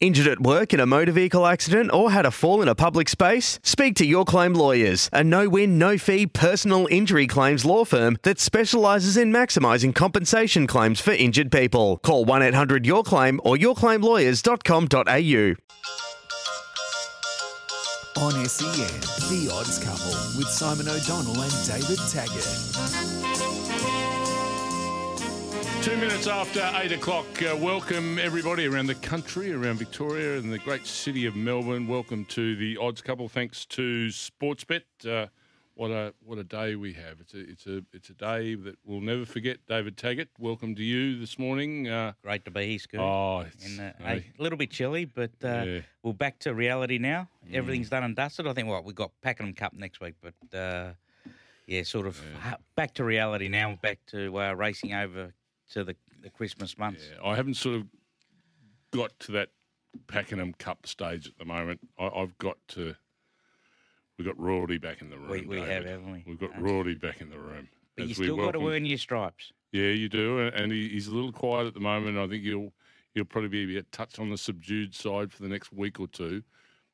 Injured at work in a motor vehicle accident or had a fall in a public space? Speak to Your Claim Lawyers, a no win, no fee personal injury claims law firm that specialises in maximising compensation claims for injured people. Call 1 800 Your Claim or yourclaimlawyers.com.au. On SEN, The Odds Couple with Simon O'Donnell and David Taggart. Two minutes after eight o'clock. Uh, welcome everybody around the country, around Victoria and the great city of Melbourne. Welcome to the Odds Couple. Thanks to Sportsbet. Uh, what a what a day we have. It's a it's a it's a day that we'll never forget. David Taggart, welcome to you this morning. Uh, Great to be here, Scoot. oh, it's, And, uh, hey, a little bit chilly, but uh, Yeah. Mm. we're back to reality now. Everything's done and dusted. I think what we've got Pakenham Cup next week, but uh, yeah, sort of ha- back to reality now. Back to uh, racing over to the, the Christmas months. yeah, I haven't sort of got to that Pakenham Cup stage at the moment. I, I've got to. We've got Rory back in the room. We- we have, haven't we? We've got Absolutely. Rory back in the room. But you still got to earn your stripes. Yeah, you do, and- he, he's a little quiet at the moment. I think he'll he'll probably be a touch on the subdued side for the next week or two.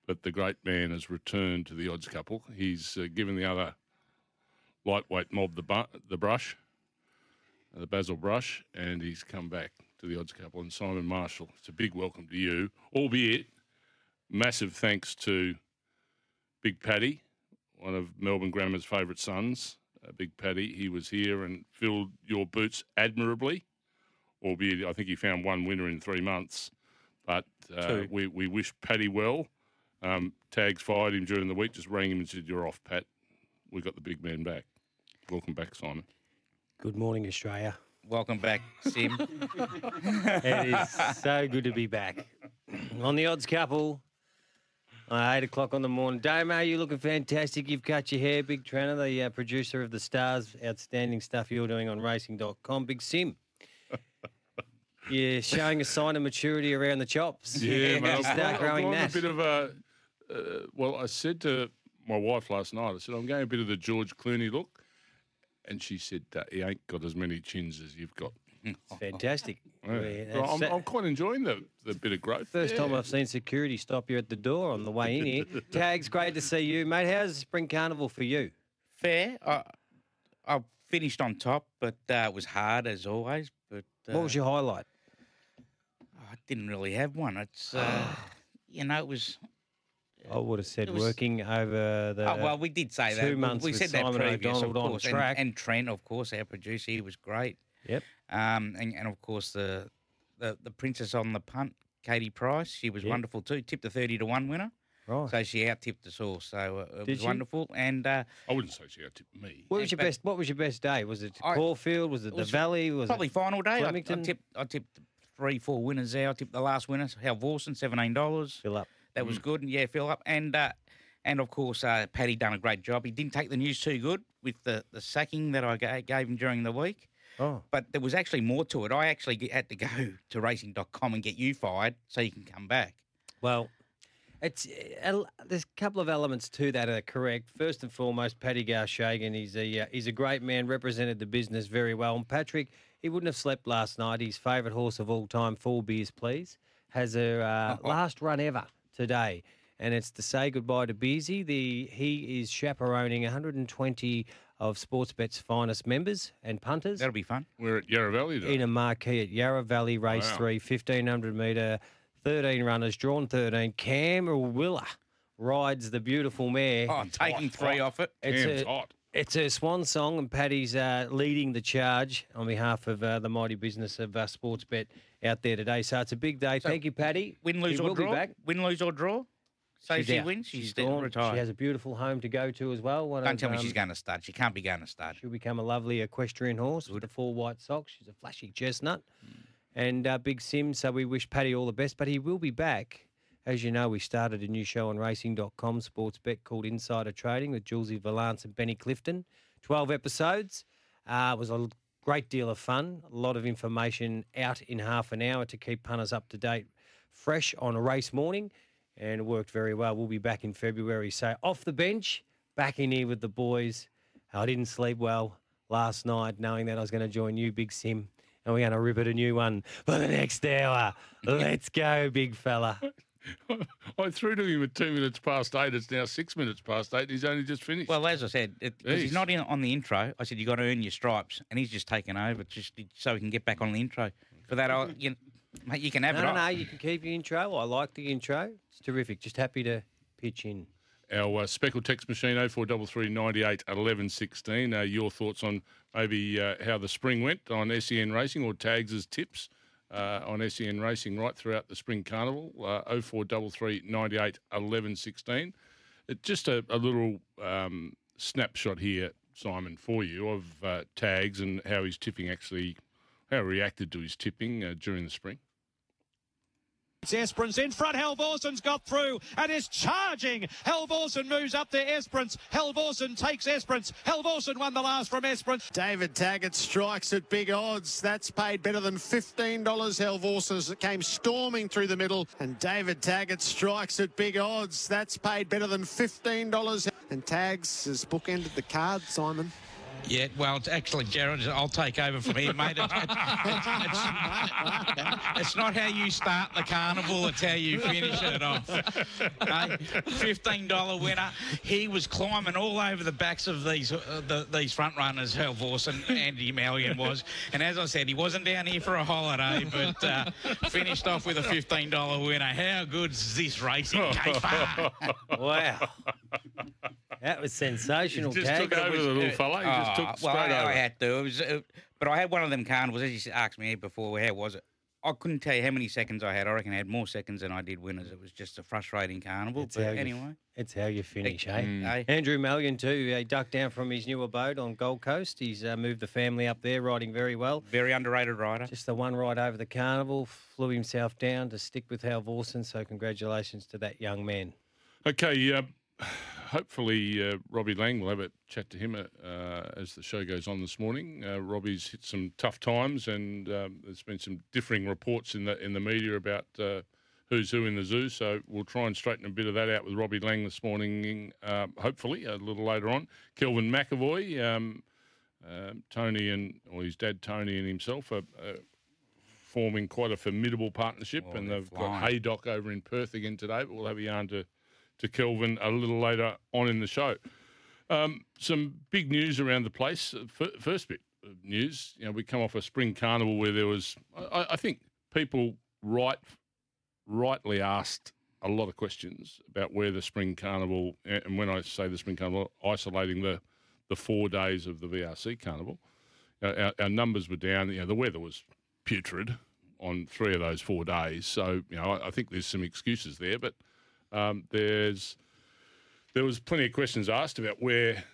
But the great man has returned to the odds couple. He's uh, given the other lightweight mob the bu- the brush, the Basil brush, and he's come back to the odds couple. And Simon Marshall, it's a big welcome to you, albeit massive thanks to Big Paddy, one of Melbourne Grammar's favourite sons uh, Big Paddy. He was here and filled your boots admirably, albeit I think he found one winner in three months. But uh, we, we wish Paddy well. Um, Tags fired him during the week, just rang him and said, You're off, Pat. We got the big man back. Welcome back, Simon. Good morning, Australia. Welcome back, Sim. It is so good to be back. On the odds couple, uh, 8 o'clock on the morning. Damo, you looking fantastic. You've cut your hair. Big Trenner, the uh, producer of The Stars. Outstanding stuff you're doing on racing.com. Big Sim. You're showing a sign of maturity around the chops. Yeah, mate. Start I've gone- I've growing gone that. a bit of a. Uh, well, I said to my wife last night, I said, I'm going a bit of the George Clooney look. And she said, uh, He ain't got as many chins as you've got. It's fantastic. Yeah. Yeah, Well, I'm, I'm quite enjoying the, the bit of growth. First Yeah. time I've seen security stop you at the door on the way in here. Tags, great to see you, mate. How's Spring Carnival for you? Fair. I, I finished on top, but uh, it was hard as always. But uh, What was your highlight? I didn't really have one. It's uh, you know it was I would have said was- working over the. Oh, well, we did say that. two months we with said that Simon previous, of O'Donnell on course, and- And, Trent, of course, our producer, he was great. Yep. Um, and, and of course the, the the princess on the punt, Katie Price, she was Yep. wonderful too. Tipped a thirty to one winner, Right. so she out tipped us all. So uh, it Did was she? wonderful. And uh, I wouldn't say she out tipped me. what was your best? What was your best day? Was it I- Caulfield? Was it, it the Valley? Was probably it final day. I, I tipped I tipped three, four winners there. I tipped the last winner, Hal Vorson, seventeen dollars. fill up? That was good, and yeah, up, and uh, and of course, uh, Paddy done a great job. He didn't take the news too good with the, the sacking that I ga- gave him during the week, Oh, but there was actually more to it. I actually had to go to racing.com and get you fired so you can come back. well, it's uh, there's a couple of elements to that are correct. First and foremost, Paddy Garshagan, he's a uh, he's a great man, represented the business very well. And Patrick, he wouldn't have slept last night. His favourite horse of all time, Four Beers Please, has a uh, last run ever today. And it's to say goodbye to Beersy. The he is chaperoning 120 of Sportsbet's finest members and punters That'll be fun. We're at Yarra Valley today. in a marquee at Yarra Valley Race Wow. 3, 1500 metre, 13 runners, drawn 13. Cameron Willer rides the beautiful mare. Oh, taking three off it. it's, Cam's a, hot. It's a swan song, and Paddy's uh, leading the charge on behalf of uh, the mighty business of uh, Sportsbet out there today. So it's a big day. So, Thank you, Paddy. Win, lose, or draw. back. Win, lose, or draw. Say She's she out. wins, she's, she's still gone. retired. She has a beautiful home to go to as well. One Don't of, tell me she's um, going to start. She can't be going to start. She'll become a lovely equestrian horse with the four white socks. She's a flashy chestnut. And uh, Big Sim, so we wish Paddy all the best, but he will be back. As you know, we started a new show on racing.com, sports bet called Insider Trading with Julesy Valance and Benny Clifton. 12 episodes. Uh, it was a great deal of fun. A lot of information out in half an hour to keep punters up to date, fresh on a race morning, and it worked very well. We'll be back in February. So off the bench, back in here with the boys. I didn't sleep well last night, knowing that I was going to join you, Big Sim, and we're going to rip it a new one for the next hour. Let's go, big fella. I threw to him at two minutes past eight. It's now six minutes past eight. and He's only just finished. Well, as I said, it, 'cause he's not in on the intro. I said you got to earn your stripes, and he's just taken over just so he can get back on the intro. For that, I, you, mate, you can have No, it. no, I- no, you can keep your intro. I like the intro. It's terrific. Just happy to pitch in. Our uh, speckle text machine 0433 98 11 16. Uh, your thoughts on maybe uh, how the spring went on SEN Racing or Tags' as tips uh, on SEN Racing right throughout the spring carnival. Uh, 0433 98 11 16. It, just a, a little um, snapshot here, Simon, for you of uh, Tags and how his tipping actually, how reacted to his tipping uh, during the spring. Esperance in front. Helvorsen's got through and is charging. Helvorsen moves up to Esperance. Helvorsen takes Esperance. Helvorsen won the last from Esperance. David Taggart strikes at big odds. That's paid better than $15. Helvorses came storming through the middle. And David Taggart strikes at big odds. That's paid better than $15. And Tags has bookended the card, Simon. Yeah, well, it's actually, Jared, I'll take over from here, mate. It's, it's, it's, it's not how you start the carnival, it's how you finish it off. Hey, $15 winner. He was climbing all over the backs of these uh, the, these front runners, Helvorse and Andy Mallyon was. And as I said, he wasn't down here for a holiday, but uh, finished off with a $15 winner. How good's this racing, K-Farm? Wow. That was sensational, Just Tag. took over the little fella. He just took Ah, straight well, I, over. I had to. It was, uh, but I had one of them carnivals. As you asked me before, how was it? I couldn't tell you how many seconds I had. I reckon I had more seconds than I did winners. It was just a frustrating carnival. It's but how you- anyway, It's how you finish, eh? Mm. Hey. Andrew Mallyon, too. He ducked down from his new abode on Gold Coast. He's uh, moved the family up there, riding very well. very underrated rider. Just the one ride over the carnival, flew himself down to stick with Hal Vorsen. So, congratulations to that young man. Okay, uh, hopefully uh, Robbie Laing will have a chat to him uh, as the show goes on this morning. Uh, Robbie's hit some tough times, and um, there's been some differing reports in the in the media about uh, who's who in the zoo. So we'll try and straighten a bit of that out with Robbie Laing this morning. Uh, hopefully, a little later on. Calvin McEvoy, um, um Tony and or his dad Tony and himself are. Uh, Forming quite a formidable partnership, Oh, and they've got. Haydock over in Perth again today. But we'll have a yarn to to Calvin a little later on in the show. Um, some big news around the place. Uh, First bit of news, you know, we come off a spring carnival where there was, I, I think, people right, rightly asked a lot of questions about where the spring carnival, and when I say the spring carnival, isolating the the four days of the VRC carnival, uh, our, our numbers were down. You know, the weather was putrid on three of those four days. So, you know, I, I think there's some excuses there, but um, there's there was plenty of questions asked about where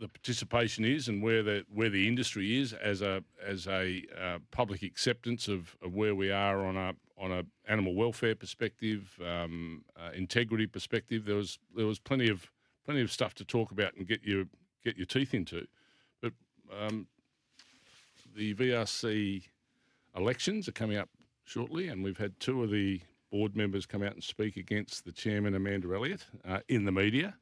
the participation is and where the where the industry is as a as a uh, public acceptance of, of where we are on a on a animal welfare perspective, um, uh, integrity perspective. There was there was plenty of plenty of stuff to talk about and get your get your teeth into, but um, the VRC elections are coming up shortly, and we've had two of the board members come out and speak against the chairman Amanda Elliott uh, in the media,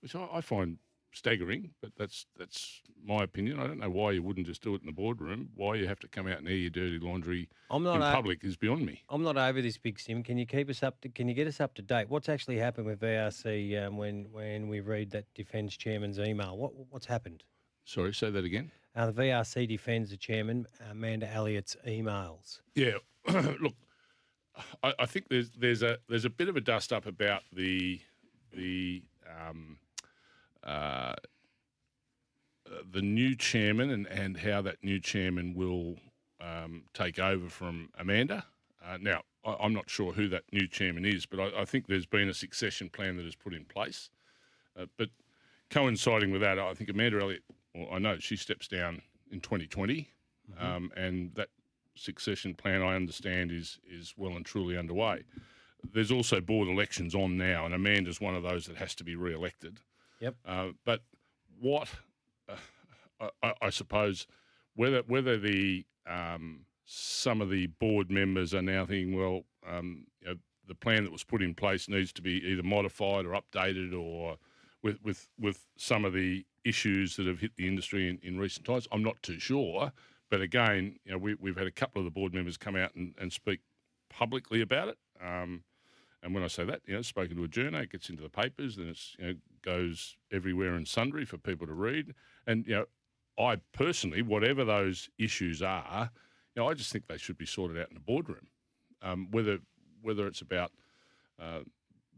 which I, I find staggering. But that's that's my opinion. I don't know why you wouldn't just do it in the boardroom. Why you have to come out and air your dirty laundry I'm not in a- public is beyond me. I'm not over this, Big Sim. Can you keep us up? To, can you get us up to date? What's actually happened with VRC um, when when we read that defence chairman's email? What what's happened? Sorry, say that again. Uh, the VRC defends the chairman, Amanda Elliott's emails. Yeah, look, I, I think there's there's a there's a bit of a dust up about the the um, uh, uh, the new chairman and, and how that new chairman will um, take over from Amanda. Uh, now, I, I'm not sure who that new chairman is, but I, I think there's been a succession plan that is put in place. Uh, but coinciding with that, I think Amanda Elliott, well, I know she steps down in 2020, um, and that succession plan, I understand, is is well and truly underway. there's also board elections on now, and Amanda's one of those that has to be re-elected. Yep. Uh, but what uh, I, I suppose whether whether the um, some of the board members are now thinking, well, um, you know, the plan that was put in place needs to be either modified or updated, or with with with some of the issues that have hit the industry in, in recent times. I'm not too sure, but again, you know, we, we've had a couple of the board members come out and, and speak publicly about it. Um, and when I say that, you know, spoken to a journal, it gets into the papers, and it's you know goes everywhere and sundry for people to read. And you know, I personally, whatever those issues are, you know, I just think they should be sorted out in the boardroom. Um, whether whether it's about uh,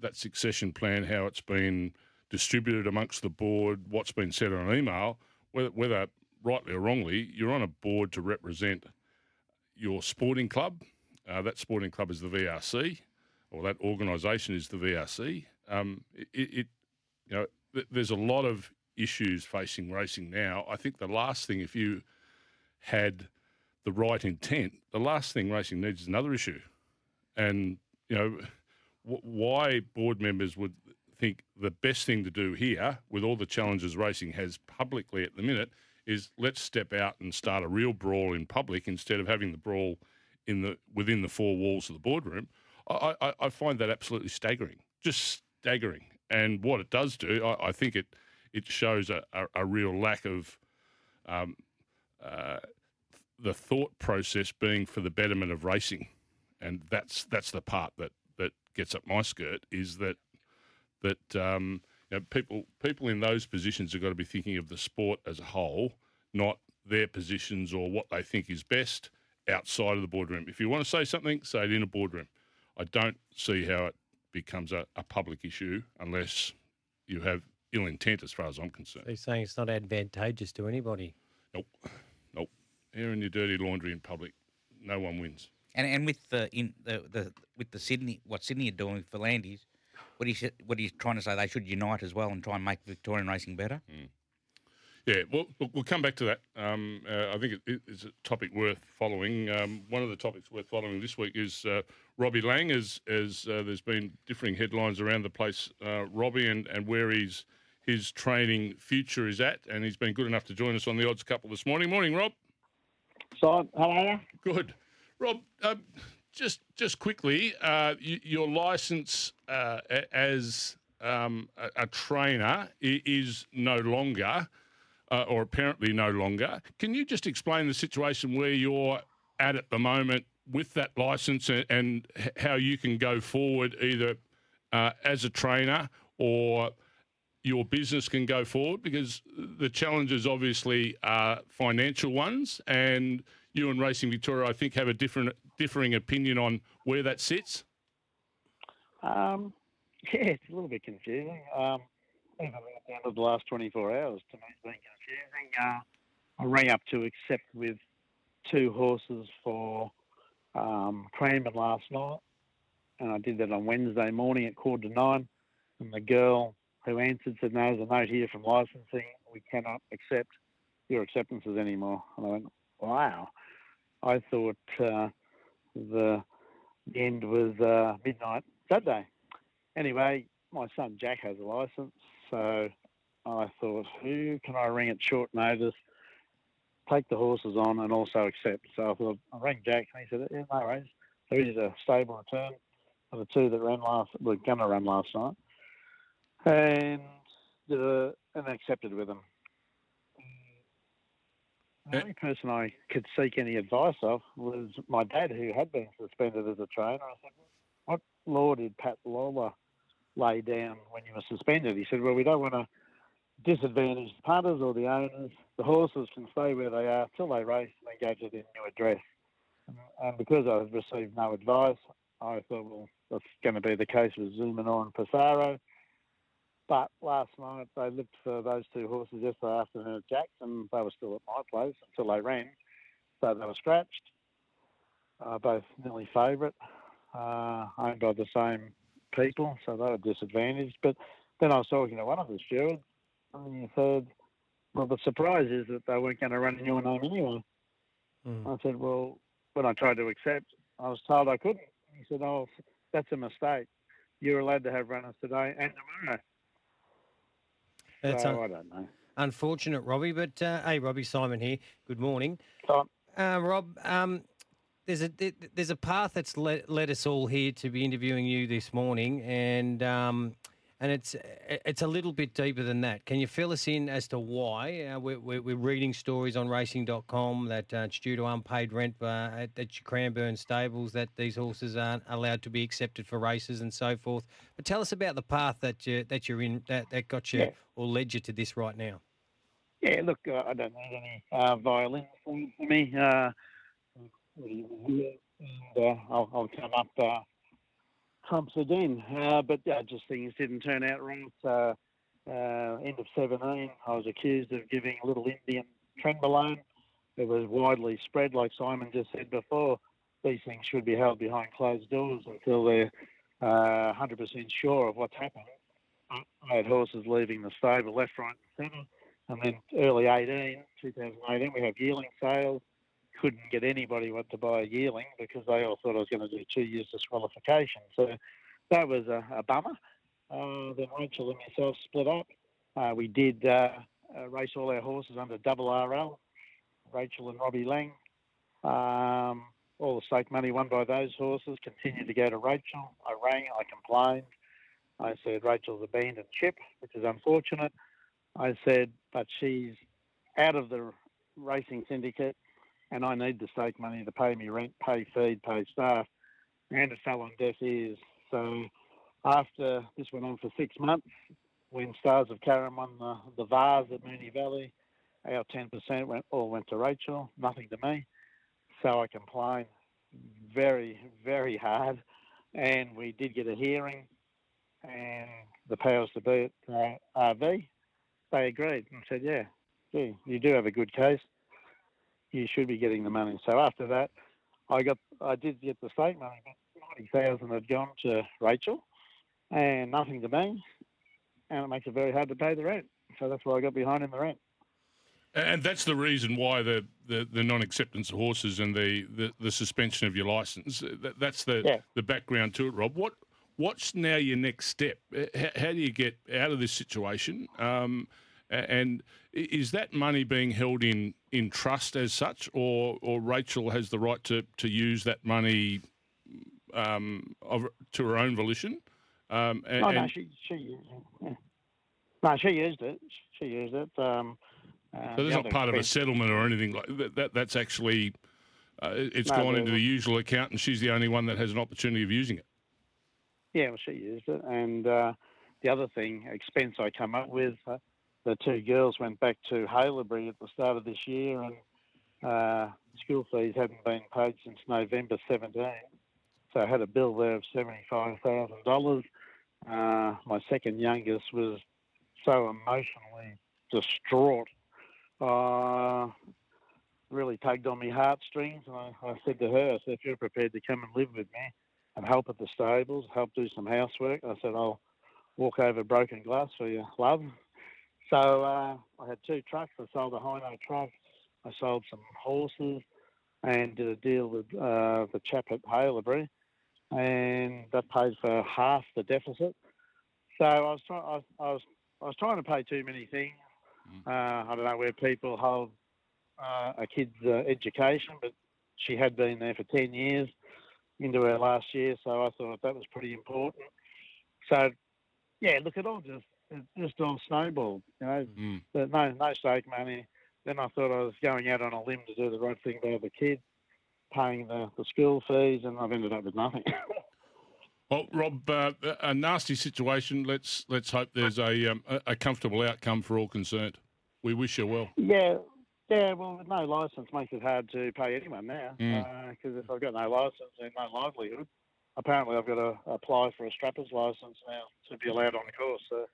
that succession plan, how it's been distributed amongst the board, what's been said on email, whether, whether rightly or wrongly, you're on a board to represent your sporting club. Uh, that sporting club is the VRC, or that organisation is the VRC. Um, it, it, you know, th- there's a lot of issues facing racing now. I think the last thing, if you had the right intent, the last thing racing needs is another issue. And, you know, w- why board members would think the best thing to do here, with all the challenges racing has publicly at the minute, is let's step out and start a real brawl in public instead of having the brawl in the within the four walls of the boardroom. I, I, I find that absolutely staggering, just staggering. And what it does do, I, I think it it shows a, a, a real lack of um, uh, the thought process being for the betterment of racing, and that's that's the part that that gets up my skirt is that that um, you know, people people in those positions have got to be thinking of the sport as a whole, not their positions or what they think is best outside of the boardroom. If you want to say something, say it in a boardroom. I don't see how it becomes a, a public issue unless you have ill intent, as far as I'm concerned. He's saying it's not advantageous to anybody. Nope, nope. Airing your dirty laundry in public, no one wins. And and with the in the, the with the Sydney what Sydney are doing for Landys, what he's what he's trying to say they should unite as well and try and make Victorian racing better. Yeah, well, we'll come back to that. Um, uh, I think it, it's a topic worth following. Um, one of the topics worth following this week is uh, Robbie Laing, as as uh, there's been differing headlines around the place. Uh, Robbie and, and where he's his training future is at, and he's been good enough to join us on the odds couple this morning. Morning, Rob. So, how are you? Good, Rob. Um, just just quickly, uh, your license uh, as um, a, a trainer is no longer, uh, or apparently no longer. Can you just explain the situation where you're at at the moment with that license and, and how you can go forward either uh, as a trainer or your business can go forward because the challenges obviously are financial ones and you and Racing Victoria I think have a different differing opinion on where that sits. Um, yeah, it's a little bit confusing. Um, even at the end of the last 24 hours, to me, it's been confusing. Uh, I rang up to accept with two horses for um, Cranbourne last night, and I did that on Wednesday morning at quarter to nine. And the girl who answered said, "No, there's a note here from licensing. We cannot accept your acceptances anymore." And I went, "Wow." I thought uh, the the end was uh, midnight Saturday. Anyway, my son Jack has a license, so I thought, who can I ring at short notice, take the horses on, and also accept? So I thought, I rang Jack, and he said, yeah, no worries. There is a stable return of the two that ran last, were going to run last night, and did a, and accepted with them. The only person I could seek any advice of was my dad, who had been suspended as a trainer. I said, "What law did Pat Lalor lay down when you were suspended?" He said, "Well, we don't want to disadvantage the punters or the owners. The horses can stay where they are till they race and then go to their new address." And, because I had received no advice, I thought, well, that's going to be the case with Zumanor and Passaro. But last night they looked for those two horses yesterday afternoon at Jackson. They were still at my place until they ran. So they were scratched. Uh, both nearly favourite, uh, owned by the same people, so they were disadvantaged. But then I was talking to one of the stewards, and he said, "Well, the surprise is that they weren't going to run in your name anyway." Mm. I said, "Well, when I tried to accept, I was told I couldn't." He said, "Oh, that's a mistake. You're allowed to have runners today and tomorrow. That's so un- I don't know. unfortunate, Robbie. But uh, hey, Robbie Simon here. Good morning, Tom. uh, Rob. Um, there's a there's a path that's led, led us all here to be interviewing you this morning, and um, and it's it's a little bit deeper than that. Can you fill us in as to why? Uh, we're, we're, we're reading stories on Racing.com that uh, it's due to unpaid rent uh, at, at your Cranbourne stables that these horses aren't allowed to be accepted for races and so forth. But tell us about the path that you that you're in that, that got you Yeah. or led you to this right now. Yeah, look, uh, I don't need any uh, violin for me. Uh, and uh, I'll, I'll come up uh, trumps again. Uh, but uh, just things didn't turn out right. Uh, uh, end of 17, I was accused of giving a Little Indian Trenbolone. It was widely spread, like Simon just said before. These things should be held behind closed doors until they're uh, 100% sure of what's happened. I had horses leaving the stable left, right, and centre. And then early 18, 2018, we have yearling sales. Couldn't get anybody to buy a yearling because they all thought I was going to do two years disqualification. So that was a, a bummer. Uh, then Rachel and myself split up. Uh, we did uh, uh, race all our horses under double RL. Rachel and Robbie Laing. Um, all the stake money won by those horses continued to go to Rachel. I rang, I complained. I said Rachel's abandoned ship, which is unfortunate. I said, but she's out of the racing syndicate, and I need the stake money to pay me rent, pay feed, pay staff, and it fell on deaf ears. So after this went on for six months, when Stars of Carrum won the, the Vase at Moonee Valley, our 10% went all went to Rachel, nothing to me. So I complained very, very hard, and we did get a hearing, and the powers to be at uh, RV, they agreed and said, yeah, gee, you do have a good case. You should be getting the money. So after that, I got, I did get the state money, but ninety thousand had gone to Rachel, and nothing to me, and it makes it very hard to pay the rent. So that's why I got behind in the rent. And that's the reason why the, the, the non-acceptance of horses and the, the, the suspension of your license. That, that's the Yeah. the background to it, Rob. What what's now your next step? How, how do you get out of this situation? Um, and is that money being held in, in trust as such, or or Rachel has the right to, to use that money um, of, to her own volition? Um, and, Oh no, she she used it. Yeah. No, she used it. She used it. Um, uh, So that's not part of a settlement or anything like that. that that's actually uh, it- it's No, gone the- into the usual account, and she's the only one that has an opportunity of using it. Yeah, well, she used it. And uh, the other thing, expense I come up with, uh, the two girls went back to Haileybury at the start of this year, and uh, school fees hadn't been paid since November 17. So I had a bill there of $75,000. Uh, my second youngest was so emotionally distraught. Uh, really tugged on my heartstrings, and I, I said to her, I said, if you're prepared to come and live with me, and help at the stables, help do some housework. I said, I'll walk over broken glass for you, love. So uh, I had two trucks. I sold a Hino truck. I sold some horses and did a deal with uh, the chap at Haileybury, and that paid for half the deficit. So I was trying. I, I was I was trying to pay too many things. Uh, I don't know where people hold uh, a kid's uh, education, but she had been there for ten years into her last year, so I thought that was pretty important. So, yeah, look, it all just it just all snowballed. You know, Mm. But no no stake money. Then I thought I was going out on a limb to do the right thing by the kid, paying the, the school fees, and I've ended up with nothing. Well, Rob, uh, a nasty situation. Let's let's hope there's a, um, a comfortable outcome for all concerned. We wish you well. yeah, yeah. Well, with no license makes it hard to pay anyone now. Mm. Because if I've got no license and no livelihood, apparently I've got to apply for a strapper's license now to be allowed on the course. So,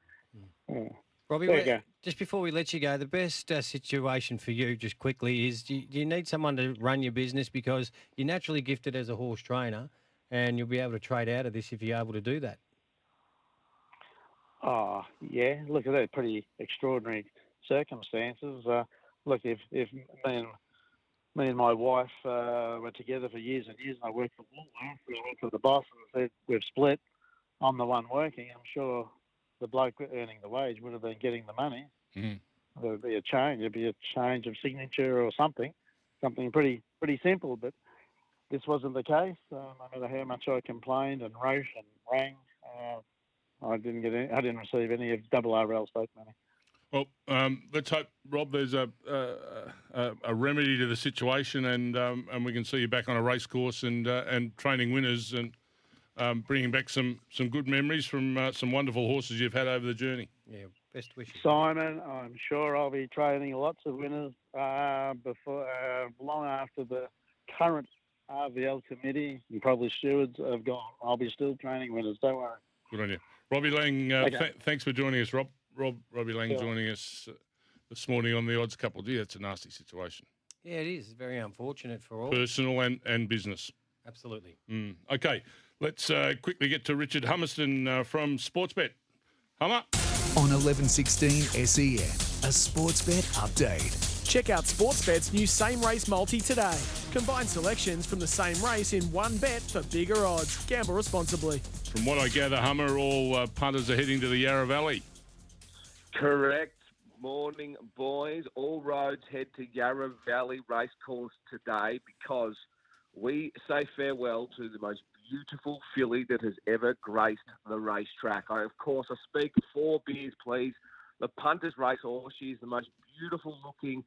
yeah. Robbie, just before we let you go, the best uh, situation for you, just quickly, is do you, do you need someone to run your business because you're naturally gifted as a horse trainer, and you'll be able to trade out of this if you're able to do that. Oh, yeah. Look at that. Pretty extraordinary circumstances. Uh, look, if if me and me and my wife uh, were together for years and years, and I worked for Woolworths, and I worked for the boss, and said we've split. I'm the one working. I'm sure the bloke earning the wage would have been getting the money. Mhm. There would be a change. There'd be a change of signature or something, something pretty pretty simple. But this wasn't the case. Uh, no matter how much I complained and wrote and rang, uh, I didn't get. Any, I didn't receive any of Double RL state money. Well, um, let's hope, Rob, there's a, a, a, a remedy to the situation, and um, and we can see you back on a race course and uh, and training winners and um, bringing back some some good memories from uh, some wonderful horses you've had over the journey. Yeah, best wishes. Simon, I'm sure I'll be training lots of winners uh, before uh, long after the current RVL committee and probably stewards have gone. I'll be still training winners. Don't worry. Good on you, Robbie Laing. Uh, Okay. th- thanks for joining us, Rob. Rob Robbie Laing Sure. joining us uh, this morning on the Odds Couple. Gee, that's a nasty situation, Yeah, it is. It's very unfortunate for all. personal and and business. Absolutely. Mm. Okay, let's uh, quickly get to Richard Hummerston uh, from Sportsbet. Hummer. On 1116 SEN, a sports bet update. Check out Sportsbet's new same race multi today. Combine selections from the same race in one bet for bigger odds. Gamble responsibly. From what I gather, Hummer, all uh, punters are heading to the Yarra Valley. Correct. Morning, boys. All roads head to Yarra Valley Racecourse today because we say farewell to the most beautiful filly that has ever graced the racetrack. I, of course, I speak four beers, please. The Punters Racehorse. She is the most beautiful looking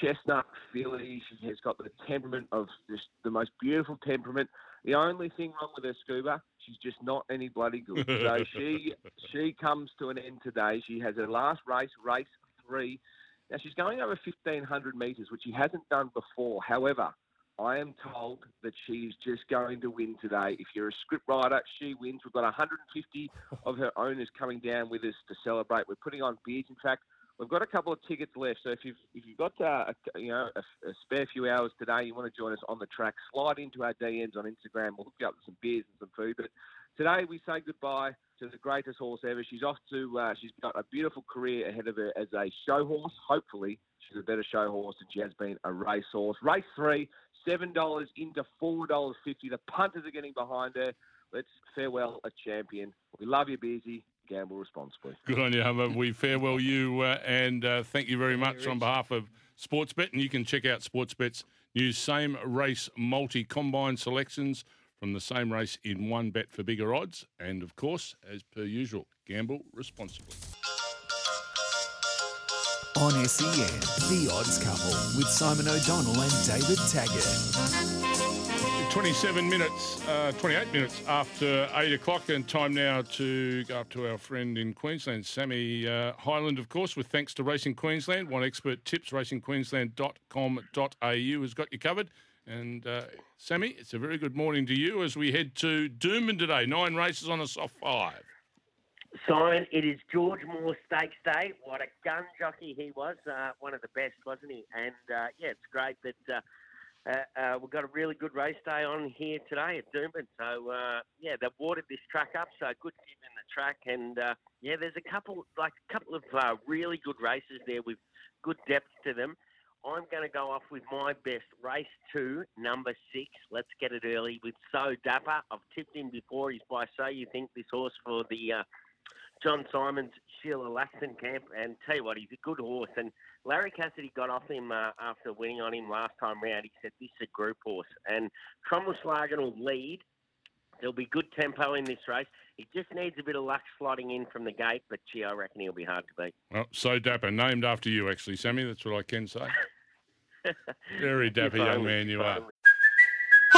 chestnut filly. She has got the temperament of just the most beautiful temperament. The only thing wrong with her scuba, she's just not any bloody good. So she she comes to an end today. She has her last race, race three. Now she's going over fifteen hundred metres, which she hasn't done before. However, I am told that she's just going to win today. If you're a script writer, she wins. We've got 150 of her owners coming down with us to celebrate. We're putting on beers. In fact, we've got a couple of tickets left. So if you've if you've got uh, a, you know a, a spare few hours today, you want to join us on the track, slide into our DMs on Instagram. We'll hook you up with some beers and some food. But today we say goodbye to the greatest horse ever. She's off to. Uh, she's got a beautiful career ahead of her as a show horse. Hopefully, she's a better show horse than she has been a race horse. Race three, seven dollars into four dollars fifty. The punters are getting behind her. Let's farewell a champion. We love you, Busy. Gamble responsibly. Good on you, Hummer. We farewell you uh, and uh, thank you very much on behalf of Sportsbet. And you can check out Sportsbet's new same race multi combine selections from the same race in one bet for bigger odds. And of course, as per usual, gamble responsibly. On SEN, The Odds Couple with Simon O'Donnell and David Taggart. 27 minutes, uh, 28 minutes after 8 o'clock, and time now to go up to our friend in Queensland, Sammy uh, Highland, of course, with thanks to Racing Queensland. One expert tips, racingqueensland.com.au has got you covered. And uh, Sammy, it's a very good morning to you as we head to Doomben today. Nine races on a soft five. Simon, it is George Moore Stakes Day. What a gun jockey he was. Uh, one of the best, wasn't he? And uh, yeah, it's great that uh, uh, uh, we've got a really good race day on here today at Doomben. So uh, yeah, they've watered this track up, so good to in the track. And yeah, there's a couple, like a couple of really good races there with good depth to them. I'm going to go off with my best race two, number six. Let's get it early with So Dapper. I've tipped him before. He's by So You Think this horse for the John Symons Sheila Laxon camp. And tell you what, he's a good horse. And Larry Cassidy got off him uh, after winning on him last time round. He said this is a group horse. And Trommelslagen will lead. There'll be good tempo in this race. He just needs a bit of luck slotting in from the gate, but gee, I reckon he'll be hard to beat. Well, so dapper, named after you, actually, Sammy. That's what I can say. Very dapper young man you are.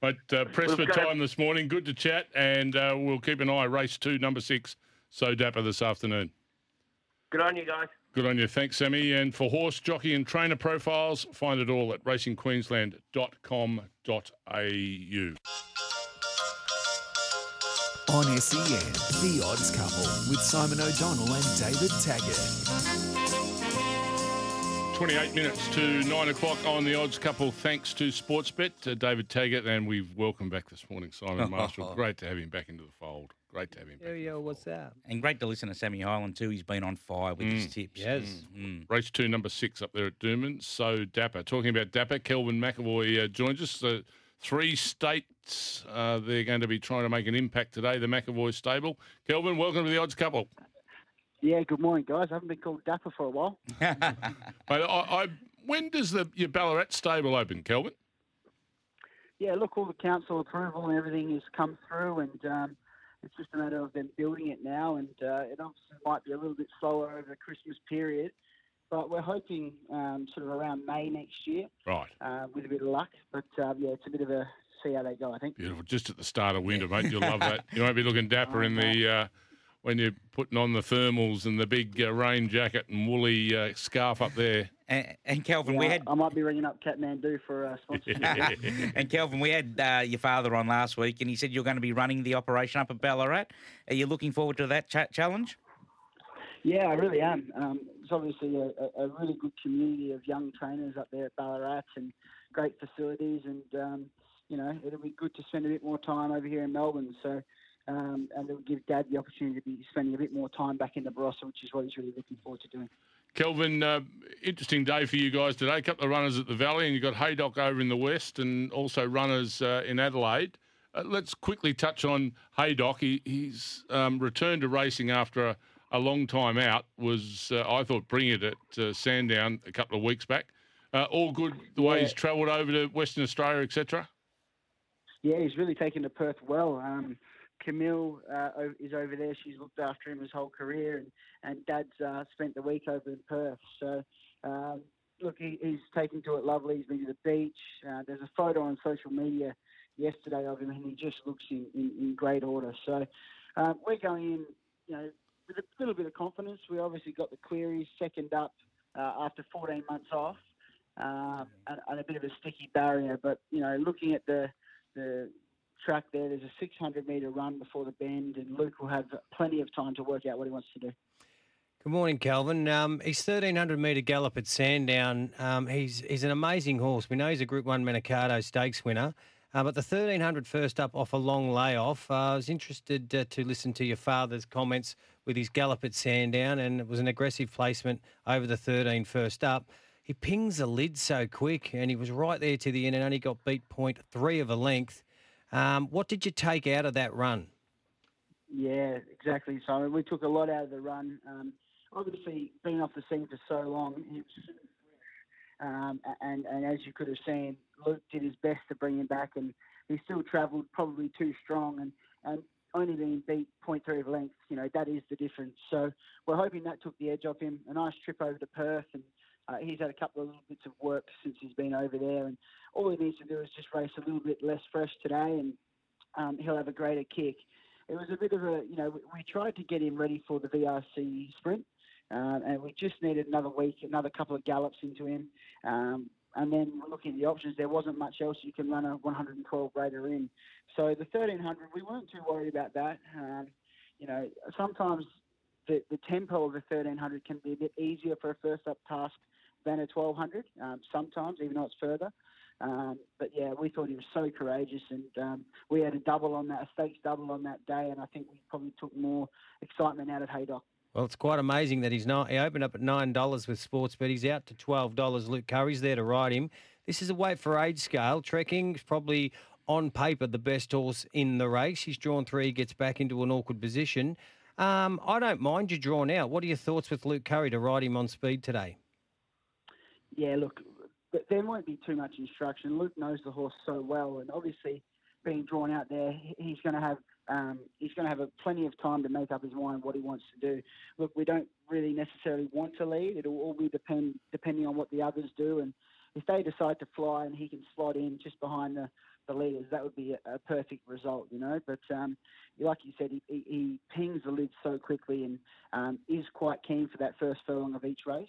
But uh, press for We've time this morning. Good to chat, and uh, we'll keep an eye. Race two, number six, so dapper this afternoon. Good on you guys. Good on you. Thanks, Sammy. And for horse jockey and trainer profiles, find it all at racingqueensland.com.au. On SEN, The Odds Couple with Simon O'Donnell and David Taggart. 28 minutes to 9 o'clock on the odds couple. Thanks to Sportsbet, uh, David Taggart, and we've welcomed back this morning Simon Marshall. Great to have him back into the fold. Great to have him back. Yo, yo, what's up? And great to listen to Sammy Highland too. He's been on fire with his Mm. tips. Yes. Mm. Race two, number six up there at Doomben. So Dapper. Talking about Dapper, Calvin McEvoy uh, joins us. Uh, three states uh, they're going to be trying to make an impact today, the McEvoy stable. Calvin, welcome to the odds couple. Yeah, good morning, guys. I haven't been called Dapper for a while. Mate, I, I, when does the your Ballarat stable open, Calvin? Yeah, look, all the council approval and everything has come through, and um, it's just a matter of them building it now. And uh, it obviously might be a little bit slower over the Christmas period, but we're hoping um, sort of around May next year Right. uh, with a bit of luck. But uh, yeah, it's a bit of a see how they go. I think. Beautiful. Just at the start of winter, mate. You'll love that. You won't be looking dapper in the uh, when you're putting on the thermals and the big uh, rain jacket and woolly uh, scarf up there. And, and Calvin, Yeah, we had I might be ringing up Kathmandu for uh, sponsorship. and Calvin, we had uh, your father on last week, and he said you're going to be running the operation up at Ballarat. Are you looking forward to that cha- challenge? Yeah, I really am. Um, it's obviously a, a a really good community of young trainers up there at Ballarat and great facilities, and um, you know it'll be good to spend a bit more time over here in Melbourne. So, um, and it'll give Dad the opportunity to be spending a bit more time back in the Barossa, which is what he's really looking forward to doing. Calvin, uh, interesting day for you guys today. A couple of runners at the Valley, and you've got Haydock over in the west, and also runners uh, in Adelaide. Uh, let's quickly touch on Haydock. He, he's um, returned to racing after a, a long time out. Was uh, I thought brilliant at uh, Sandown a couple of weeks back. Uh, all good the way Yeah. he's travelled over to Western Australia, etc. Yeah, he's really taken to Perth well. Um, Camille uh, is over there. She's looked after him his whole career, and, and Dad's uh, spent the week over in Perth. So, um, look, he, he's taken to it lovely. He's been to the beach. Uh, there's a photo on social media yesterday of him, and he just looks in, in, in great order. So, uh, we're going in, you know, with a little bit of confidence. We obviously got the queries second up uh, after 14 months off, um, and, and a bit of a sticky barrier. But you know, looking at the the track there. There's a 600 metre run before the bend, and Luke will have plenty of time to work out what he wants to do. Good morning, Calvin. Um, he's 1300 metre gallop at Sandown. Um, he's he's an amazing horse. We know he's a Group One Manikato Stakes winner. Uh, but the 1300 first up off a long layoff. Uh, I was interested uh, to listen to your father's comments with his gallop at Sandown, and it was an aggressive placement over the 13 first up. He pings the lid so quick, and he was right there to the end and only got beat point three of a length. Um, what did you take out of that run? Yeah, exactly, Simon. We took a lot out of the run. Um, obviously, being off the scene for so long, um, and, and as you could have seen, Luke did his best to bring him back, and he still travelled probably too strong, and, and only being beat 0.3 of length, you know, that is the difference. So we're hoping that took the edge off him. A nice trip over to Perth, and uh, he's had a couple of little bits of work since he's been over there, and all he needs to do is just race a little bit less fresh today, and um, he'll have a greater kick. It was a bit of a, you know, we, we tried to get him ready for the VRC sprint, um, and we just needed another week, another couple of gallops into him. Um, and then looking at the options, there wasn't much else you can run a 112 grader in. So the 1300, we weren't too worried about that. Um, you know, sometimes the, the tempo of the 1300 can be a bit easier for a first up task than a 1200. Um, sometimes, even though it's further. Um, but yeah, we thought he was so courageous, and um, we had a double on that, a stakes double on that day, and I think we probably took more excitement out of Haydock. Well, it's quite amazing that he's not. He opened up at nine dollars with Sportsbet. He's out to twelve dollars. Luke Currie's there to ride him. This is a weight for age scale. Trekking's probably on paper the best horse in the race. He's drawn three. Gets back into an awkward position. Um, I don't mind you drawn out. What are your thoughts with Luke Currie to ride him on speed today? Yeah, look, there won't be too much instruction. Luke knows the horse so well, and obviously, being drawn out there, he's going to have um, he's going to have a, plenty of time to make up his mind what he wants to do. Look, we don't really necessarily want to lead. It'll all be depend depending on what the others do, and if they decide to fly and he can slot in just behind the the leaders, that would be a, perfect result, you know. But um, like you said, he, he, he pings the lid so quickly and um, is quite keen for that first furlong of each race.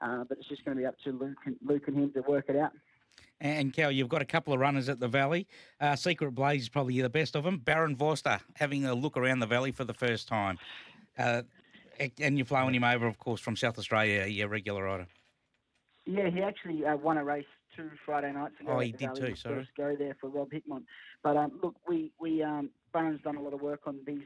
Uh, but it's just going to be up to Luke and, Luke and him to work it out. And Cal, you've got a couple of runners at the Valley. Uh, Secret Blaze is probably the best of them. Baron Vorster having a look around the Valley for the first time. Uh, and you're flowing him over, of course, from South Australia, your regular rider. Yeah, he actually uh, won a race two Friday nights ago. Oh, he did Valley, too, sorry. Go there for Rob Hickmott. But um, look, we we um, Baron's done a lot of work on these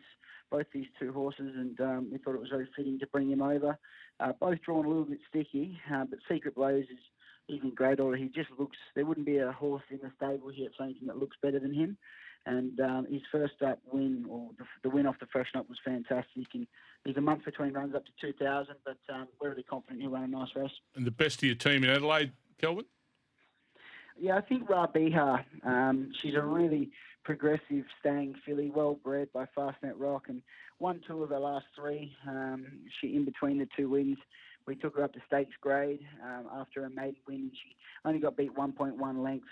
both these two horses, and um, we thought it was very fitting to bring him over. Uh, both drawn a little bit sticky, uh, but Secret Blaze is he's in great order. He just looks. There wouldn't be a horse in the stable here at Flemington that looks better than him. And um, his first up win, or the, the win off the freshen up, was fantastic. And he's a month between runs up to 2,000, but um, we're really confident he'll run a nice race. And the best of your team in Adelaide, Calvin? Yeah, I think Rabiha, um, she's a really progressive staying filly, well bred by Fastnet Rock, and won two of her last three. Um, she in between the two wins. We took her up to stakes grade um, after a maiden win, and she only got beat 1.1 lengths,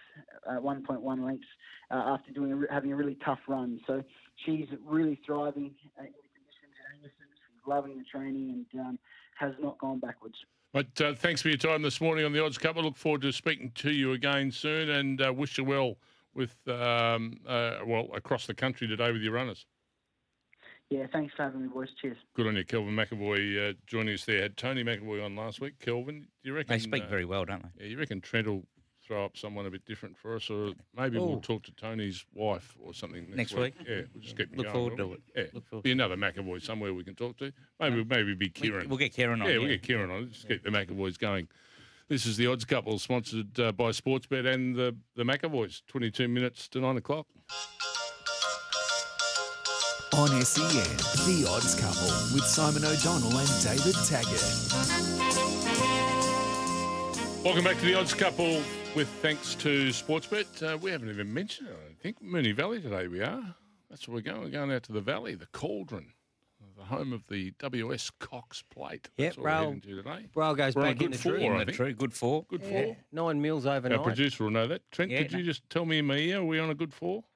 uh, 1.1 lengths uh, after doing having a really tough run. So she's really thriving uh, in the conditions at Angaston. She's loving the training and um, has not gone backwards. But uh, thanks for your time this morning on the Odds Cup. I look forward to speaking to you again soon and uh, wish you well with, um, uh, well, across the country today with your runners. Yeah, thanks for having me, boys. Cheers. Good on you, Calvin McEvoy, uh, joining us there. Had Tony McEvoy on last week. Calvin, do you reckon? They speak uh, very well, don't they? Yeah, you reckon Trent will throw up someone a bit different for us, or maybe we'll talk to Tony's wife or something next, Next week? Yeah, we'll just get them Look going, forward to it. Yeah, Look forward be another McEvoy somewhere we can talk to. Maybe maybe be Kieran. we'll get Kieran on, Yeah, we'll yeah. get Kieran on. Just keep the McEvoys going. This is the Odds Couple, sponsored uh, by Sportsbet and the the McEvoys. Twenty two minutes to nine o'clock. On SEN, The Odds Couple with Simon O'Donnell and David Taggart. Welcome back to the Odds Couple with thanks to Sportsbet. Uh, we haven't even mentioned it, I think. Moonee Valley today we are. That's where we're going. We're going out to the valley, the Cauldron, the home of the WS Cox Plate. Yep, That's what we're Raoul- heading today. Raoul goes We're back in the four, tree. In the think. Good four. Good Yeah, four. nine mils Our overnight. producer will know that. Trent, Yeah, could no. you just tell me in my ear, are we on a good four?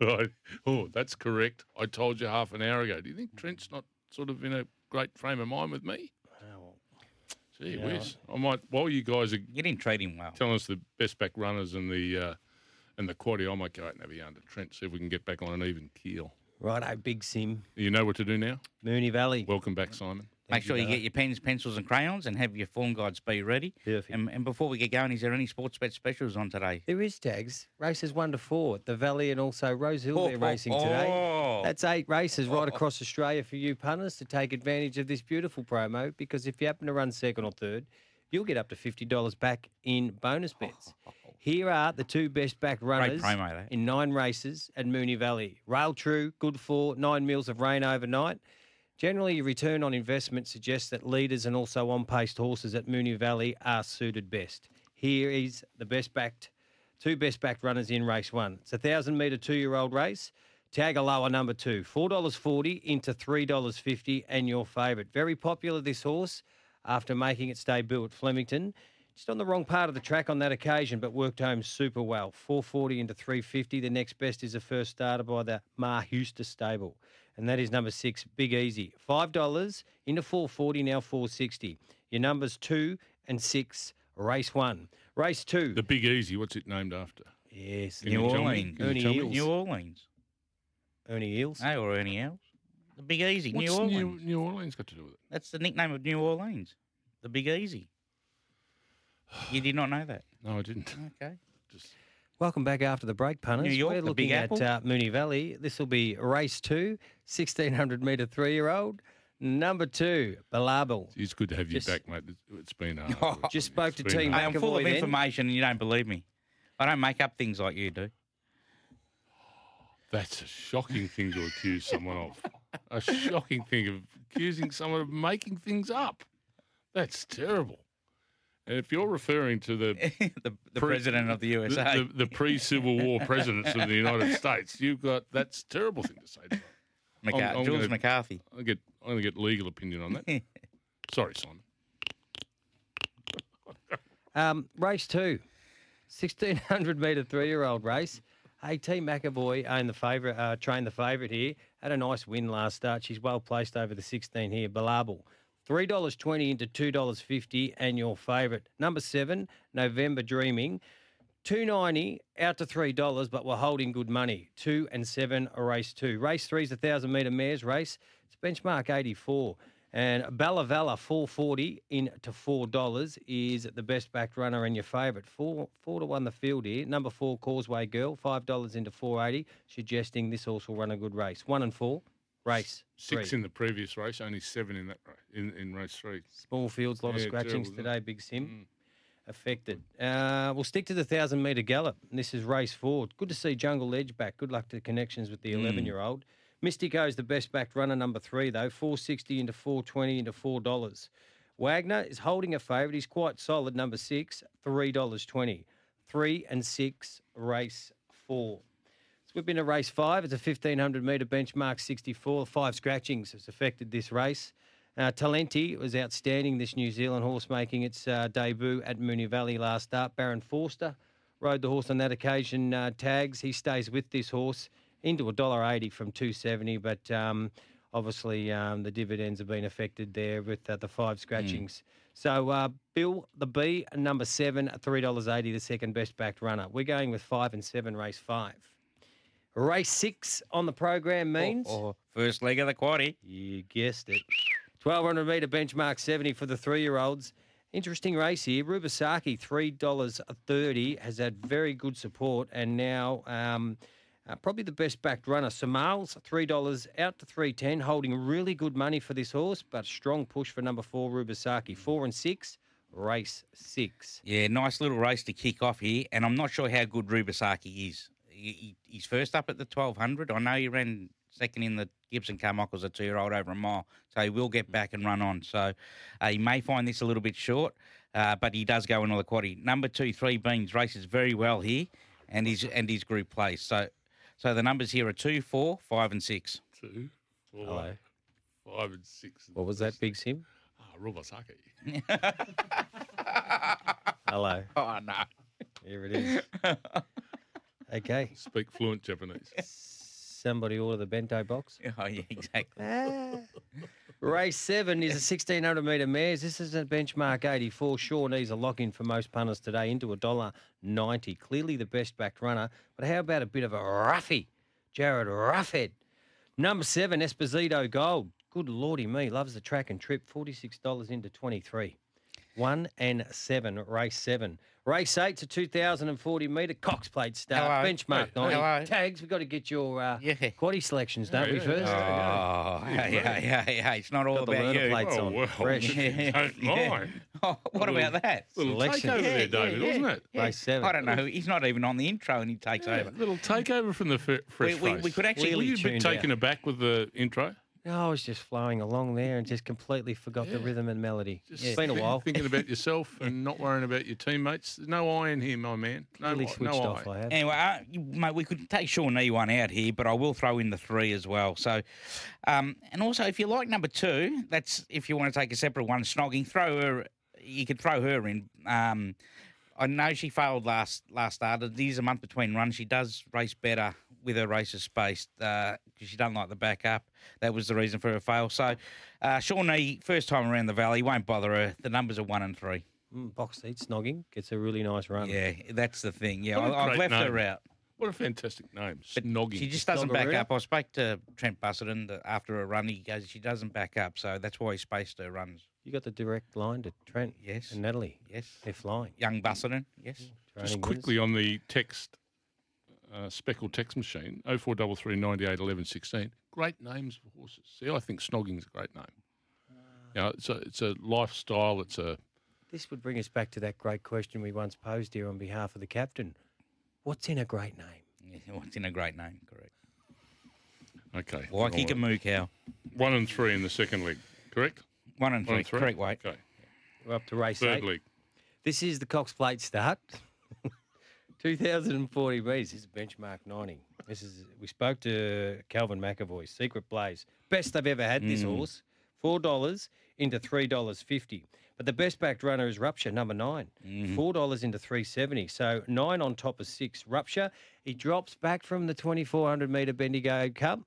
Right. Oh, that's correct. I told you half an hour ago. Do you think Trent's not sort of in a great frame of mind with me? Gee Yeah. whiz. I might, while you guys are You didn't treat him well. telling us the best back runners and the uh, and the quaddy, I might go out and have a yarn to Trent, see if we can get back on an even keel. Righto, big sim. You know what to do now? Moonee Valley. Welcome back, Simon. Make sure you get your pens, pencils, and crayons, and have your form guides be ready. Perfect. And, and before we get going, is there any sports bet specials on today? There is tags. Races one to four at the Valley and also Rose Hill. Oh, they're oh, racing oh, today. oh. That's eight races right oh. across Australia for you punters to take advantage of this beautiful promo. Because if you happen to run second or third, you'll get up to fifty dollars back in bonus bets. Here are the two best back runners promo, in nine races at Moonee Valley. Rail True, good for nine mils of rain overnight. Generally, your return on investment suggests that leaders and also on-paced horses at Moonee Valley are suited best. Here is the best backed, two best backed runners in race one. It's a thousand metre two-year-old race. Tagaloa number two, four dollars forty into three dollars fifty, and your favourite. Very popular this horse after making its debut at Flemington. Just on the wrong part of the track on that occasion, but worked home super well. 440 into 350. The next best is a first starter by the Maher Eustace stable. And that is number six, Big Easy. $5 into 440, now 460. Your numbers two and six, race one. Race two. The Big Easy, what's it named after? Yes, Can New you tell me? Orleans. Ernie tell? Eels. New Orleans. Ernie Eels. Hey, or Ernie Els. The Big Easy, What's New Orleans. New, New Orleans got to do with it? That's the nickname of New Orleans. The Big Easy. You did not know that. No, I didn't. Okay. Just Welcome back after the break, punters. New York, We're the looking Big at Apple. uh, Moonee Valley. This will be race two, 1600 metre three year old. Number two, Balabel. It's good to have Just- you back, mate. It's- It's been hard. Just spoke to Team hard. Hey, I'm full of then. information and you don't believe me. I don't make up things like you do. That's a shocking thing to accuse someone of. A shocking thing of accusing someone of making things up. That's terrible. If you're referring to the the, the president of the USA. the, the pre-Civil War presidents of the United States, you've got that's a terrible thing to say. To. McCar- I'm- I'm Jules gonna- McCarthy. I get I'm gonna get legal opinion on that. Sorry, Simon. Um, race two, 1600 metre three year old race. AT McEvoy owned the favourite, uh, trained the favourite here. Had a nice win last start. She's well placed over the 16 here. Balabal. $3.20 into $2.50 and your favourite. Number seven, November Dreaming. Two ninety out to three dollars, but we're holding good money. Two and seven, a race two. Race three is a thousand metre mares race. It's benchmark eighty four. And Ballavalla four forty into four dollars is the best backed runner and your favourite. Four four to one the field here. Number four Causeway Girl five dollars into four eighty, suggesting this horse will run a good race. One and four, race Six three. in the previous race, only seven in that in, in race three. Small fields, a lot of scratchings terrible, today, Big Sim. Affected. Uh, we'll stick to the 1,000 metre gallop. And this is race four. Good to see Jungle Edge back. Good luck to the connections with the Mm. 11 year old. Mystico's the best backed runner, number three, though. 460 into 420 into $4. Wagner is holding a favourite. He's quite solid, number six, $3.20. Three and six, race four. We've been to race five. It's a 1500 metre benchmark 64. Five scratchings has affected this race. Uh, Talenti was outstanding, this New Zealand horse making its uh, debut at Moonee Valley last start. Baron Forster rode the horse on that occasion. Uh, tags, he stays with this horse into a dollar eighty from two seventy, but um, obviously um, the dividends have been affected there with uh, the five scratchings. So uh, Bill the B number seven three dollars eighty, the second best backed runner. We're going with five and seven, race five. Race six on the program means Or first leg of the quaddy. you guessed it. 1200 metre benchmark 70 for the three year olds. Interesting race here. Rubasaki, $3.30, has had very good support and now um, uh, probably the best backed runner. Somals, $3 out to 310, holding really good money for this horse, but strong push for number four, Rubasaki. Four and six, race six. Yeah, nice little race to kick off here, and I'm not sure how good Rubasaki is. He, he- he's first up at the 1200. I know he ran second in the Gibson Carmichael's a two-year-old over a mile, so he will get back and run on. So uh, he may find this a little bit short, uh, but he does go into the quaddy. Number two, Three Beans races very well here, and his and his group plays. So so the numbers here are two, four, five, and six. Two, four, Hello. five, and six. What was that, Big Sim? Ah, Rubasaki. Hello. Oh no. Here it is. Okay. Speak fluent Japanese. Somebody order the bento box. Oh yeah, exactly. Ah. Race seven is a 1600 metre mares. This is a benchmark 84. Sure needs a lock in for most punters today into a dollar ninety. Clearly the best backed runner. But how about a bit of a roughie? Jared Roughhead. Number seven, Esposito Gold. Good lordy me, loves the track and trip. $46 into 23. One and seven, race seven. Race eight to 2,040 metre Cox plate start. Hello. Benchmark Hey, 90. hello. We've got to get your uh, Yeah. quaddy selections, don't we, first? Oh, hey, hey, hey, hey, it's not all Got the about learner you. plates Oh, on. well, Fresh. don't. Oh, what about that? Little Selection. takeover there, David, wasn't it? Race seven. I don't know. He's not even on the intro and he takes over. little takeover from the f- fresh We- we- face. we could actually- Were Clearly you a bit tuned taken aback with the intro? No, I was just flowing along there and just completely forgot the rhythm and melody. Just it's been a thi- while. Thinking about yourself and not worrying about your teammates. There's no eye in here, my man. No, Clearly eye- switched no off. eye. I have. Anyway, uh, you, mate, we could take Shawnee one out here, but I will throw in the three as well. So, um, and also if you like number two, that's if you want to take a separate one, Snogging, throw her. You could throw her in. Um, I know she failed last last start. It is a month between runs. She does race better with her races spaced because she doesn't like the backup. That was the reason for her fail. So, uh, Shawnee, first time around the valley, won't bother her. The numbers are one and three. Mm, box seat snogging gets a really nice run. Yeah, that's the thing. Yeah, What a I, I've great left her out. What a fantastic name. But Snogging. She just doesn't back up. I spoke to Trent Busuttin the- after a run. He goes, she doesn't back up, so that's why he spaced her runs. You got the direct line to Trent Yes, and Natalie. yes. They're flying. Young Busuttin, yes. Just Training quickly on the text, uh, speckled text machine, 0433 98 11 16. Great names for horses. See, I think Snogging's a great name. You know, it's a, it's a lifestyle. It's a This would bring us back to that great question we once posed here on behalf of the captain. What's in a great name? Yeah, What's in a great name, correct. okay. Waikika all Moo Cow. right. One and three in the second leg, correct? One and One three, and three. correct weight. Okay. We're up to race Third eight. leg. This is the Cox Plate start. 2040 metres. This is benchmark 90. This is we spoke to Calvin McEvoy, Secret Blaze. Best I've ever had this Mm. horse. Four dollars into three dollars fifty. But the best backed runner is Rupture, number 9 Mm-hmm. four dollars into three seventy. So nine on top of six. Rupture, he drops back from the twenty four hundred meter Bendigo Cup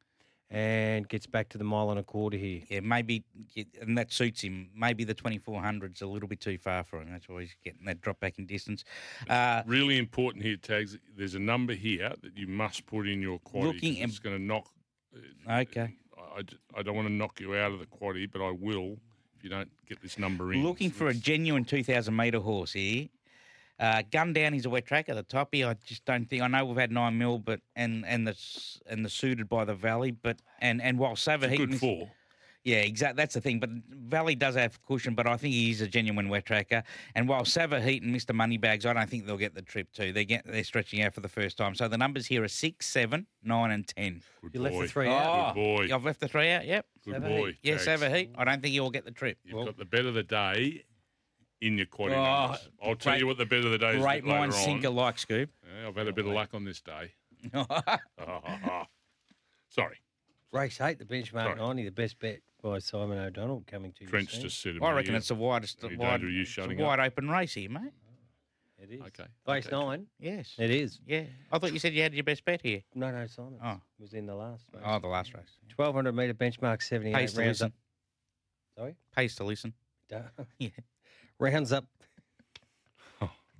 and gets back to the mile and a quarter here. Yeah, maybe, and that suits him. Maybe the 2400's a little bit too far for him. That's why he's getting that drop back in distance. Uh, really important here, tags. There's a number here that you must put in your quaddy. Looking 'cause it's going to knock. okay. I, I- I don't want to knock you out of the quaddy, but I will if you don't get this number in. Looking for a genuine 2,000 metre horse here. Uh, gun down is a wet track at the top here. I just don't think I know we've had nine mil, but and and the and the suited by the Valley, but and and while Sava It's a good four. yeah, exactly. That's the thing. But Valley does have cushion, but I think he is a genuine wet tracker. And while Sava Heat and Mr. Moneybags, I don't think they'll get the trip too. They get they're stretching out for the first time. So the numbers here are six, seven, nine, and ten. Good You left the boy. three oh, out. Good boy. I've left the three out. Yep. Good Sava boy, Heat. Yeah, Sava Heat. I don't think he'll get the trip. You've got the bet of the day in your quaddy Oh, numbers. I'll tell great- you what the bet of the day is. a Great bit mind sinker like Scoop. Yeah, I've had a bit of luck on this day. Sorry. Race eight, the benchmark Sorry. 90, the best bet by Simon O'Donnell coming to you. French soon. just said to I reckon yeah, it's the widest, you wide, don't you it's a shutting wide up. open race here, mate. It is. Okay. Race okay. nine. Yes. It is. Yeah. I thought you said you had your best bet here. No, no, Simon. Oh. was in the last race. Oh, the last race. 1200 metre benchmark 78 Pays to rounds listen. up. Sorry? Pays to listen. Duh. Yeah. Rounds up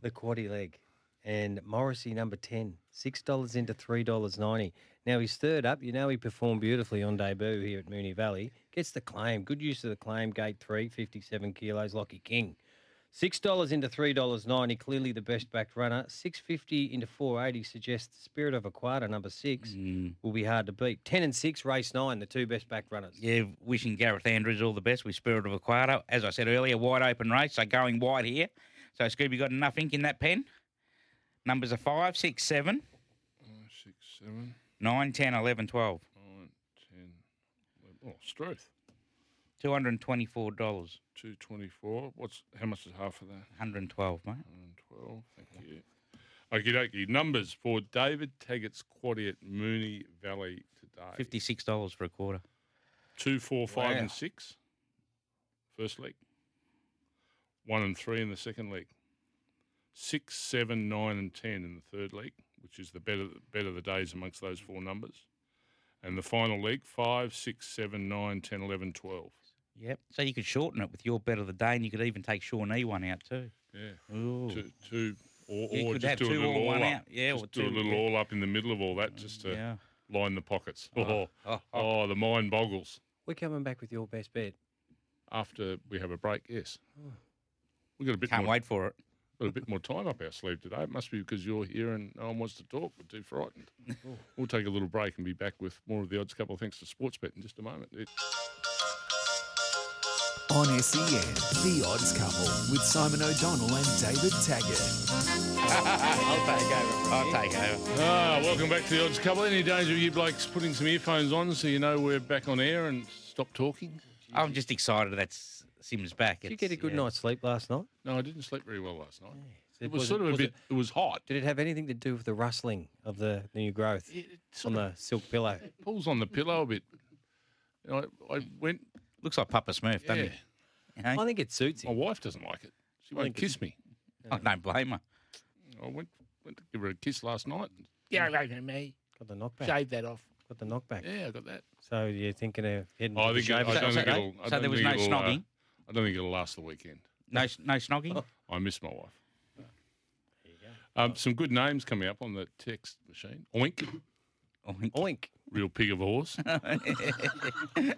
the quaddy leg. And Morrissey number 10, $6 into $3.90. Now he's third up. You know he performed beautifully on debut here at Moonee Valley. Gets the claim. Good use of the claim. Gate 3, 57 kilos. Lockie King. $6 into $3.90. Clearly the best backed runner. 650 into 480 suggests Spirit of Aquata, number 6, Mm. will be hard to beat. 10 and 6, race 9, the two best backed runners. Yeah, wishing Gareth Andrews all the best with Spirit of Aquata. As I said earlier, wide open race, so going wide here. So, Scooby, got enough ink in that pen? Numbers are 5, 6, 7, Six, seven, 9, 10, 11, 12. nine, ten, eleven. Oh, Struth. $224. Two twenty-four. What's how much is half of that? 112, mate. Twelve. Thank you. Okie dokie. Numbers for David Taggart's quaddy at Moonee Valley today. $56 for a quarter. Two, four, five, Wow. and six. First leg. One and three in the second leg. Six, seven, nine, and ten in the third leg, which is the better better the days amongst those four numbers. And the final leg, five, six, seven, nine, ten, eleven, twelve. Yep. So you could shorten it with your bet of the day, and you could even take Shawnee one out too. Yeah. Ooh. Two, two or, You or could just have do a two little or one all out. up. Yeah, just or do a two, little yeah. all up in the middle of all that, just to yeah. line the pockets. Uh-huh. Oh, Oh, oh, oh, the mind boggles. We're coming back with your best bet. After we have a break, yes. Oh. We've got a bit Can't more, wait for it. got a bit more time up our sleeve today. It must be because you're here and no one wants to talk. We're too frightened. we'll take a little break and be back with more of the odds couple thanks to Sportsbet in just a moment. It- On SEN, The Odds Couple with Simon O'Donnell and David Taggart. I'll take over. I'll take over. Ah, welcome back to the odds couple. Any danger of you blokes putting some earphones on so you know we're back on air and stop talking? I'm just excited that S- Sims back. Did you get a good night's sleep last night? No, I didn't sleep very well last night. So It was, was sort it- of a was bit. it- It, was hot. Did it have anything to do with the rustling of the new growth on the silk pillow? It pulls on the pillow a bit. I, I went. Looks like Papa Smurf, doesn't Yeah. he? You know? I think it suits him. My him. wife doesn't like it. She won't think kiss me. I don't blame her. I went went to give her a kiss last night. Yeah, like me. Got the knockback. Shave that off. Got the knockback. Yeah, I got that. So you're thinking of heading Oh, I to the think. It, I shave don't think it'll. I so don't there was think no it'll, uh, snogging? I don't think it'll last the weekend. No, s- no snogging. I miss my wife. There you go. Um, some good names coming up on the text machine. Oink, Oink. Oink. Real pig of a horse.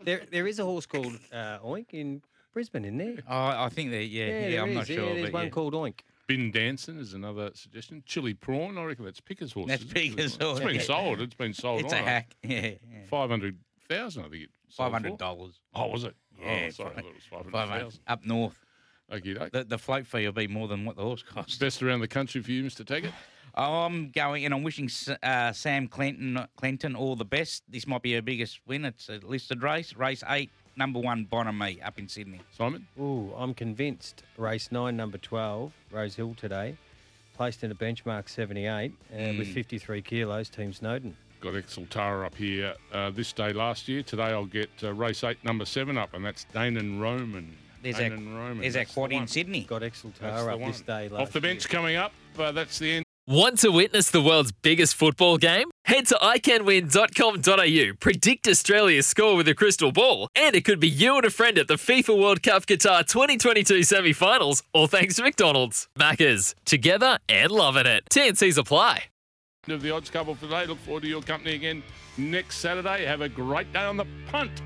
There, there is a horse called uh, Oink in Brisbane, isn't there? Oh, I think that. Yeah, yeah. there I'm is. not Yeah, sure. there's but one yeah. called Oink. Bin Danson is another suggestion. Chili prawn, I reckon that's Picker's horse. That's isn't it? Picker's horse. It's been sold. It's been sold. It's a on. hack. Yeah, yeah. Five hundred thousand, I think it. sold Five hundred for. dollars. Oh, was it? Yeah, oh, sorry, I thought it was five Five hundred hundred thousand. up north. Okay, The, the float fee will be more than what the horse costs. Best around the country for you, Mr. Taggart. I'm going and I'm wishing uh, Sam Clenton Clenton all the best. This might be her biggest win. It's a listed race, race eight, number one Bonamy up in Sydney. Simon, Ooh, I'm convinced. Race nine, number 12, Rose Hill today, placed in a benchmark 78 uh, with Mm. 53 kilos, Team Snowden. got Exultara up here uh, this day last year. Today I'll get uh, race eight, number seven up, and that's Danon Roman. There's Kane our, and Roman. there's our That's the in. Sydney. Got That's Exultara up one. this day. Off the last bench coming up. Uh, that's the end. Want to witness the world's biggest football game? Head to iCanWin.com.au, predict Australia's score with a crystal ball, and it could be you and a friend at the FIFA World Cup Qatar 2022 semi finals, all thanks to McDonald's. Maccas, together and loving it. TNC's apply. Of the odds couple for today. Look forward to your company again next Saturday. Have a great day on the punt.